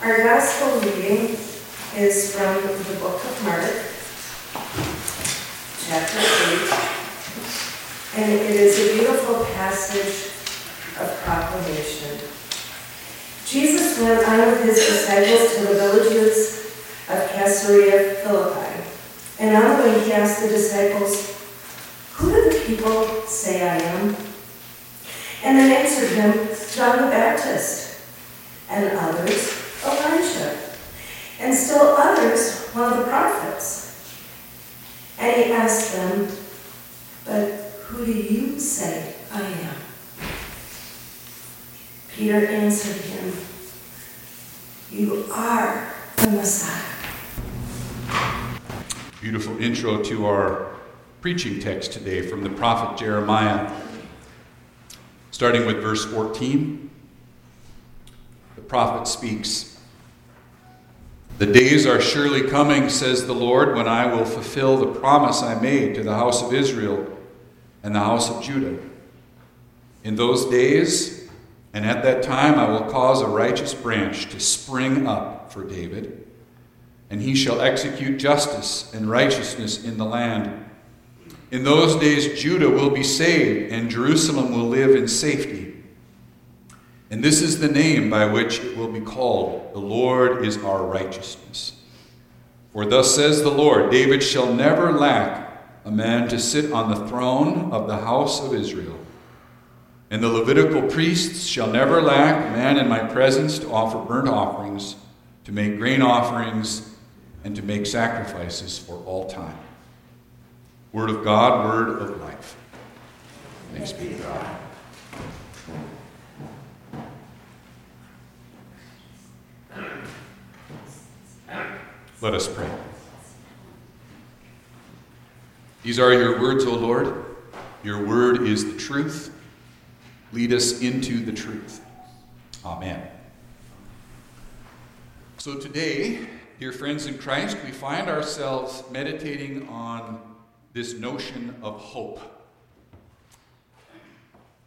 Our gospel reading is from the book of Mark, chapter 8, and it is a beautiful passage of proclamation. Jesus went on with his disciples to the villages of Caesarea Philippi, and on the way he asked the disciples, Who do the people say I am? And they answered him, John the Baptist, and others, others, one of the prophets. And he asked them, But who do you say I am? Peter answered him, You are the Messiah. Beautiful intro to our preaching text today from the prophet Jeremiah. Starting with verse 14, the prophet speaks The days are surely coming, says the Lord, when I will fulfill the promise I made to the house of Israel and the house of Judah. In those days and at that time I will cause a righteous branch to spring up for David, and he shall execute justice and righteousness in the land. In those days, Judah will be saved, and Jerusalem will live in safety. And this is the name by which it will be called The Lord is our righteousness. For thus says the Lord David shall never lack a man to sit on the throne of the house of Israel. And the Levitical priests shall never lack a man in my presence to offer burnt offerings, to make grain offerings, and to make sacrifices for all time. Word of God, word of life. Thanks be to God. Let us pray. These are your words, O Lord. Your word is the truth. Lead us into the truth. Amen. So today, dear friends in Christ, we find ourselves meditating on this notion of hope.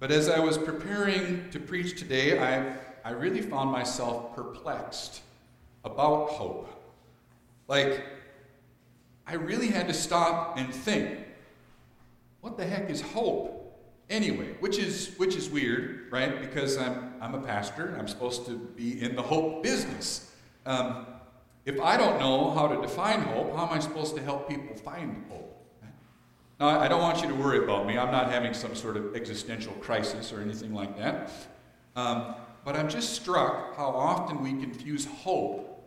But as I was preparing to preach today, I, I really found myself perplexed about hope. Like, I really had to stop and think what the heck is hope? Anyway, which is which is weird, right? Because I'm I'm a pastor. I'm supposed to be in the hope business. Um, if I don't know how to define hope, how am I supposed to help people find hope? Now, I don't want you to worry about me. I'm not having some sort of existential crisis or anything like that. Um, but I'm just struck how often we confuse hope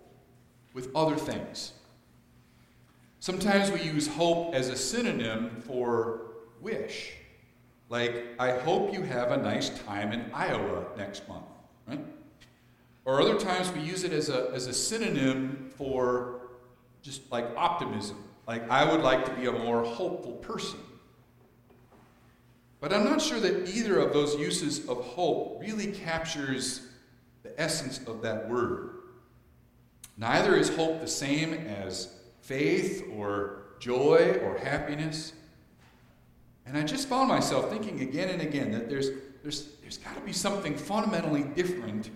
with other things. Sometimes we use hope as a synonym for wish. Like, I hope you have a nice time in Iowa next month, right? Or other times we use it as a, as a synonym for just like optimism. Like, I would like to be a more hopeful person. But I'm not sure that either of those uses of hope really captures the essence of that word. Neither is hope the same as faith or joy or happiness. And I just found myself thinking again and again that there's, there's, there's got to be something fundamentally different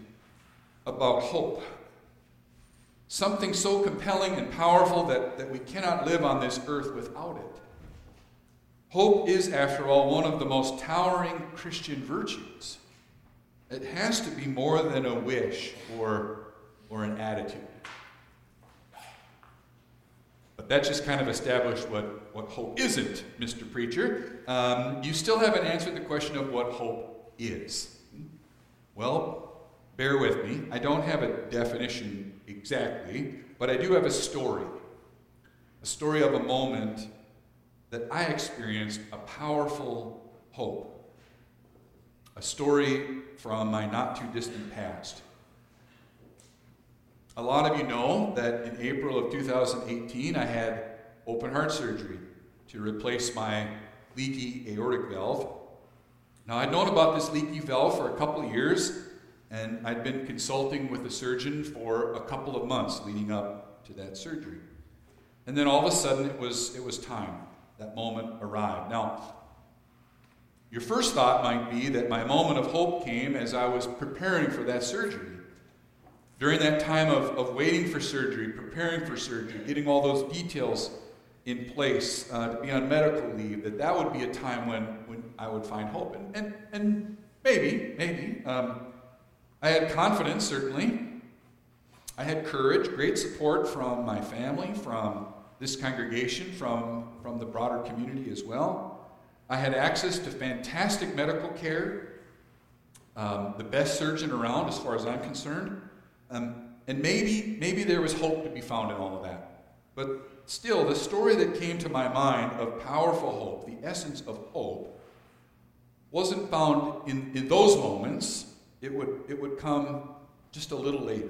about hope. Something so compelling and powerful that, that we cannot live on this earth without it. Hope is, after all, one of the most towering Christian virtues. It has to be more than a wish or, or an attitude. But that just kind of established what, what hope isn't, Mr. Preacher. Um, you still haven't answered the question of what hope is. Well, bear with me. I don't have a definition exactly, but I do have a story. A story of a moment that I experienced a powerful hope. A story from my not too distant past. A lot of you know that in April of 2018, I had open heart surgery to replace my leaky aortic valve. Now, I'd known about this leaky valve for a couple of years, and I'd been consulting with a surgeon for a couple of months leading up to that surgery. And then all of a sudden, it was, it was time. That moment arrived. Now, your first thought might be that my moment of hope came as I was preparing for that surgery during that time of, of waiting for surgery, preparing for surgery, getting all those details in place uh, to be on medical leave, that that would be a time when, when I would find hope. And, and, and maybe, maybe. Um, I had confidence, certainly. I had courage, great support from my family, from this congregation, from, from the broader community as well. I had access to fantastic medical care, um, the best surgeon around as far as I'm concerned. Um, and maybe, maybe there was hope to be found in all of that. But still, the story that came to my mind of powerful hope, the essence of hope, wasn't found in, in those moments. It would, it would come just a little later.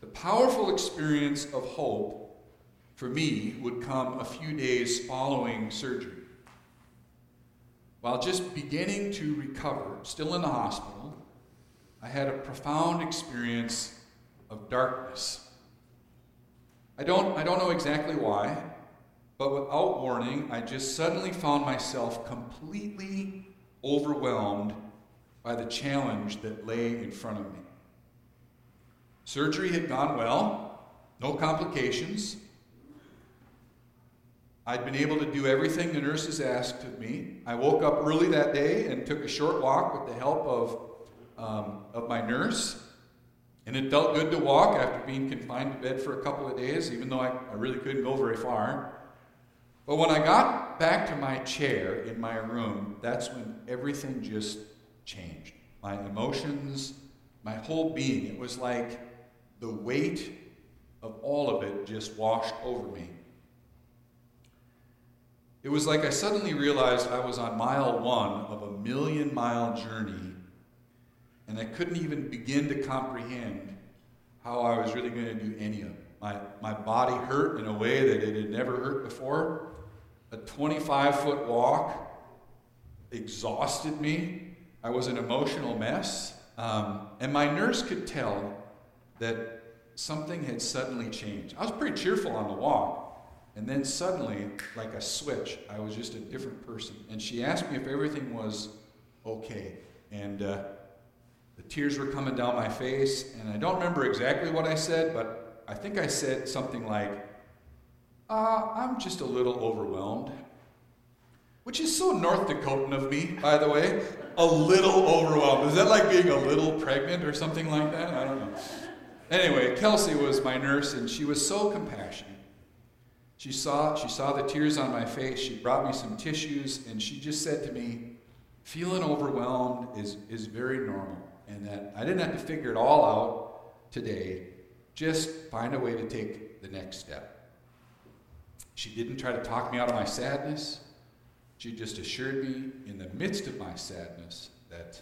The powerful experience of hope for me would come a few days following surgery. While just beginning to recover, still in the hospital, I had a profound experience of darkness. I don't, I don't know exactly why, but without warning, I just suddenly found myself completely overwhelmed by the challenge that lay in front of me. Surgery had gone well, no complications. I'd been able to do everything the nurses asked of me. I woke up early that day and took a short walk with the help of, um, of my nurse. And it felt good to walk after being confined to bed for a couple of days, even though I, I really couldn't go very far. But when I got back to my chair in my room, that's when everything just changed. My emotions, my whole being. It was like the weight of all of it just washed over me. It was like I suddenly realized I was on mile one of a million mile journey, and I couldn't even begin to comprehend how I was really going to do any of it. My, my body hurt in a way that it had never hurt before. A 25 foot walk exhausted me. I was an emotional mess. Um, and my nurse could tell that something had suddenly changed. I was pretty cheerful on the walk. And then suddenly, like a switch, I was just a different person. And she asked me if everything was okay. And uh, the tears were coming down my face. And I don't remember exactly what I said, but I think I said something like, uh, I'm just a little overwhelmed. Which is so North Dakotan of me, by the way. A little overwhelmed. Is that like being a little pregnant or something like that? I don't know. Anyway, Kelsey was my nurse, and she was so compassionate. She saw, she saw the tears on my face. She brought me some tissues, and she just said to me, Feeling overwhelmed is, is very normal, and that I didn't have to figure it all out today. Just find a way to take the next step. She didn't try to talk me out of my sadness. She just assured me in the midst of my sadness that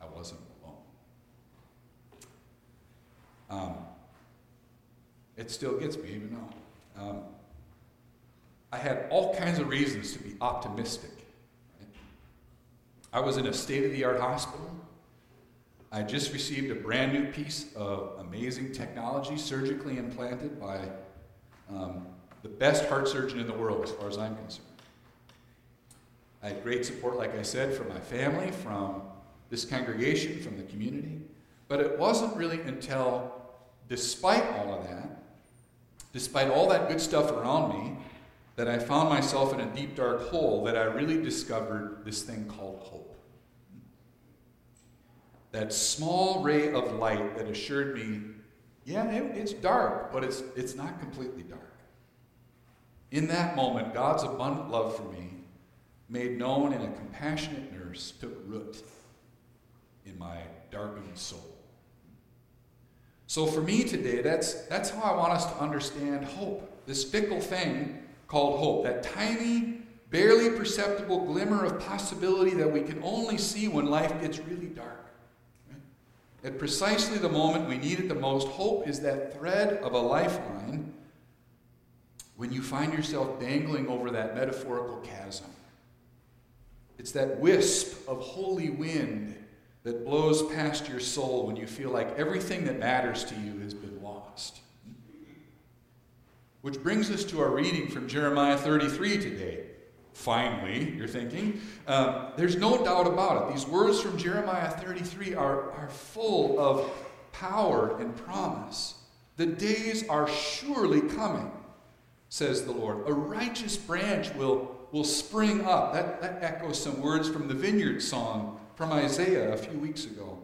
I wasn't alone. Um, it still gets me, even though. Um, I had all kinds of reasons to be optimistic. I was in a state of the art hospital. I just received a brand new piece of amazing technology surgically implanted by um, the best heart surgeon in the world, as far as I'm concerned. I had great support, like I said, from my family, from this congregation, from the community. But it wasn't really until, despite all of that, despite all that good stuff around me, that I found myself in a deep, dark hole that I really discovered this thing called hope. That small ray of light that assured me, yeah, it, it's dark, but it's, it's not completely dark. In that moment, God's abundant love for me, made known in a compassionate nurse, took root in my darkened soul. So for me today, that's, that's how I want us to understand hope. This fickle thing called hope, that tiny, barely perceptible glimmer of possibility that we can only see when life gets really dark. At precisely the moment we need it the most, hope is that thread of a lifeline when you find yourself dangling over that metaphorical chasm. It's that wisp of holy wind that blows past your soul when you feel like everything that matters to you has been lost. Which brings us to our reading from Jeremiah 33 today. Finally, you're thinking. Um, there's no doubt about it. These words from Jeremiah 33 are, are full of power and promise. The days are surely coming, says the Lord. A righteous branch will, will spring up. That, that echoes some words from the vineyard song from Isaiah a few weeks ago.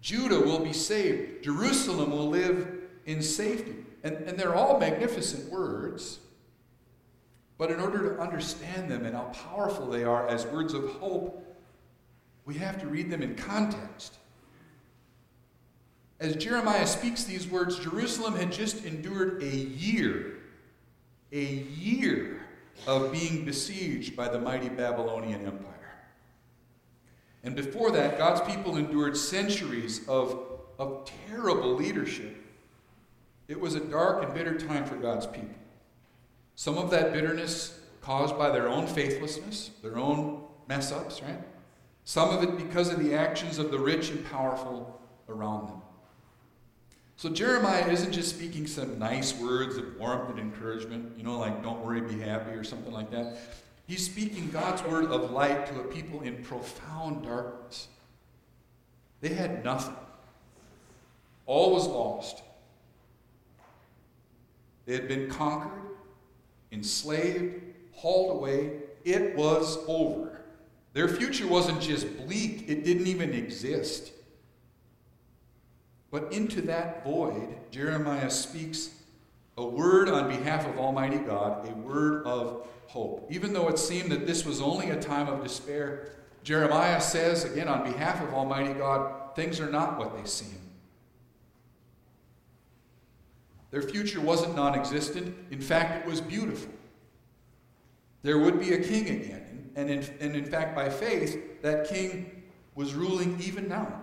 Judah will be saved. Jerusalem will live in safety. And, and they're all magnificent words. But in order to understand them and how powerful they are as words of hope, we have to read them in context. As Jeremiah speaks these words, Jerusalem had just endured a year, a year of being besieged by the mighty Babylonian Empire. And before that, God's people endured centuries of, of terrible leadership. It was a dark and bitter time for God's people. Some of that bitterness caused by their own faithlessness, their own mess ups, right? Some of it because of the actions of the rich and powerful around them. So Jeremiah isn't just speaking some nice words of warmth and encouragement, you know, like don't worry, be happy, or something like that. He's speaking God's word of light to a people in profound darkness. They had nothing, all was lost. They had been conquered, enslaved, hauled away. It was over. Their future wasn't just bleak, it didn't even exist. But into that void, Jeremiah speaks a word on behalf of Almighty God, a word of hope. Even though it seemed that this was only a time of despair, Jeremiah says, again, on behalf of Almighty God, things are not what they seem. Their future wasn't non existent. In fact, it was beautiful. There would be a king again. And in, and in fact, by faith, that king was ruling even now.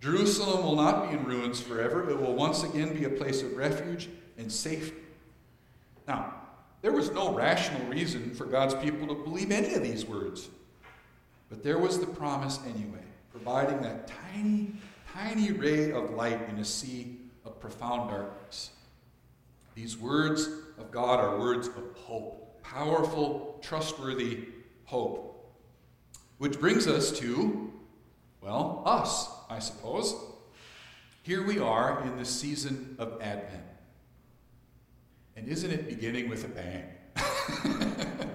Jerusalem will not be in ruins forever. It will once again be a place of refuge and safety. Now, there was no rational reason for God's people to believe any of these words. But there was the promise anyway, providing that tiny, tiny ray of light in a sea of profound darkness. These words of God are words of hope, powerful, trustworthy hope. Which brings us to, well, us, I suppose. Here we are in the season of Advent. And isn't it beginning with a bang?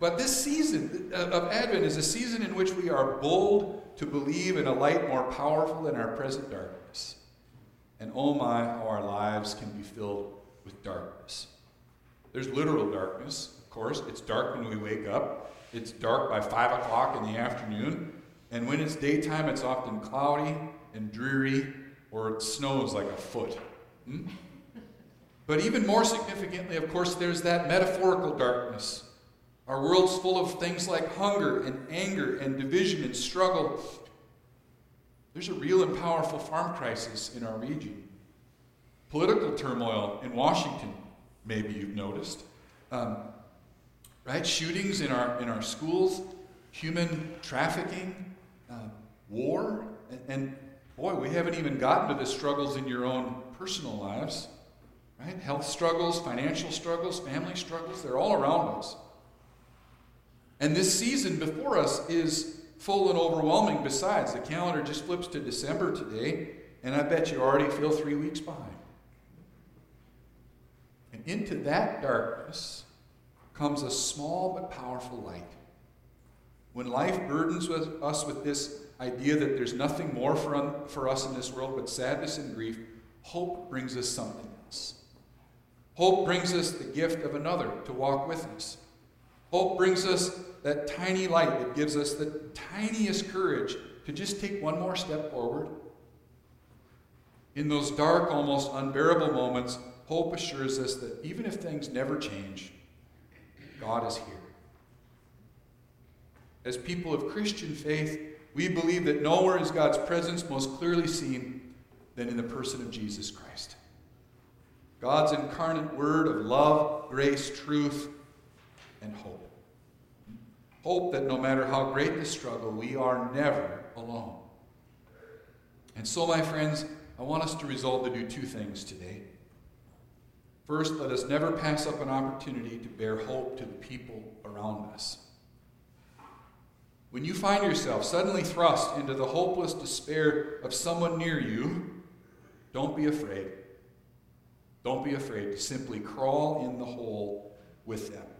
but this season uh, of Advent is a season in which we are bold to believe in a light more powerful than our present darkness. And oh my, how our lives can be filled with darkness. There's literal darkness, of course. It's dark when we wake up, it's dark by 5 o'clock in the afternoon. And when it's daytime, it's often cloudy and dreary, or it snows like a foot. Hmm? But even more significantly, of course, there's that metaphorical darkness. Our world's full of things like hunger and anger and division and struggle. There's a real and powerful farm crisis in our region. Political turmoil in Washington, maybe you've noticed. Um, right? Shootings in our, in our schools, human trafficking, uh, war. And, and boy, we haven't even gotten to the struggles in your own personal lives. Right? Health struggles, financial struggles, family struggles, they're all around us. And this season before us is full and overwhelming besides. The calendar just flips to December today, and I bet you already feel three weeks behind. And into that darkness comes a small but powerful light. When life burdens with us with this idea that there's nothing more for, un- for us in this world but sadness and grief, hope brings us something else. Hope brings us the gift of another to walk with us. Hope brings us that tiny light that gives us the tiniest courage to just take one more step forward. In those dark, almost unbearable moments, hope assures us that even if things never change, God is here. As people of Christian faith, we believe that nowhere is God's presence most clearly seen than in the person of Jesus Christ. God's incarnate word of love, grace, truth, and hope. Hope that no matter how great the struggle, we are never alone. And so, my friends, I want us to resolve to do two things today. First, let us never pass up an opportunity to bear hope to the people around us. when you find yourself suddenly thrust into the hopeless despair of someone near you, don't be afraid. Don't be afraid to simply crawl in the hole with them.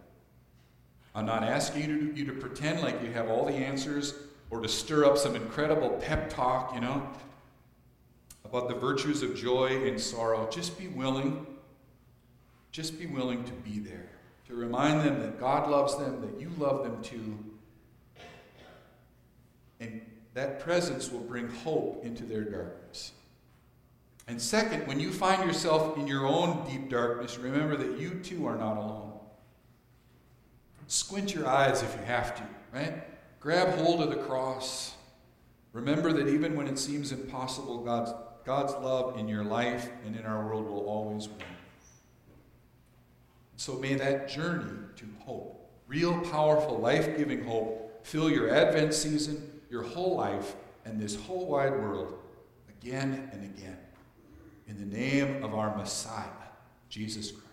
I'm not asking you to, you to pretend like you have all the answers or to stir up some incredible pep talk, you know, about the virtues of joy and sorrow. Just be willing. Just be willing to be there, to remind them that God loves them, that you love them too. And that presence will bring hope into their darkness. And second, when you find yourself in your own deep darkness, remember that you too are not alone. Squint your eyes if you have to, right? Grab hold of the cross. Remember that even when it seems impossible, God's, God's love in your life and in our world will always win. So may that journey to hope, real, powerful, life giving hope, fill your Advent season, your whole life, and this whole wide world again and again. In the name of our Messiah, Jesus Christ.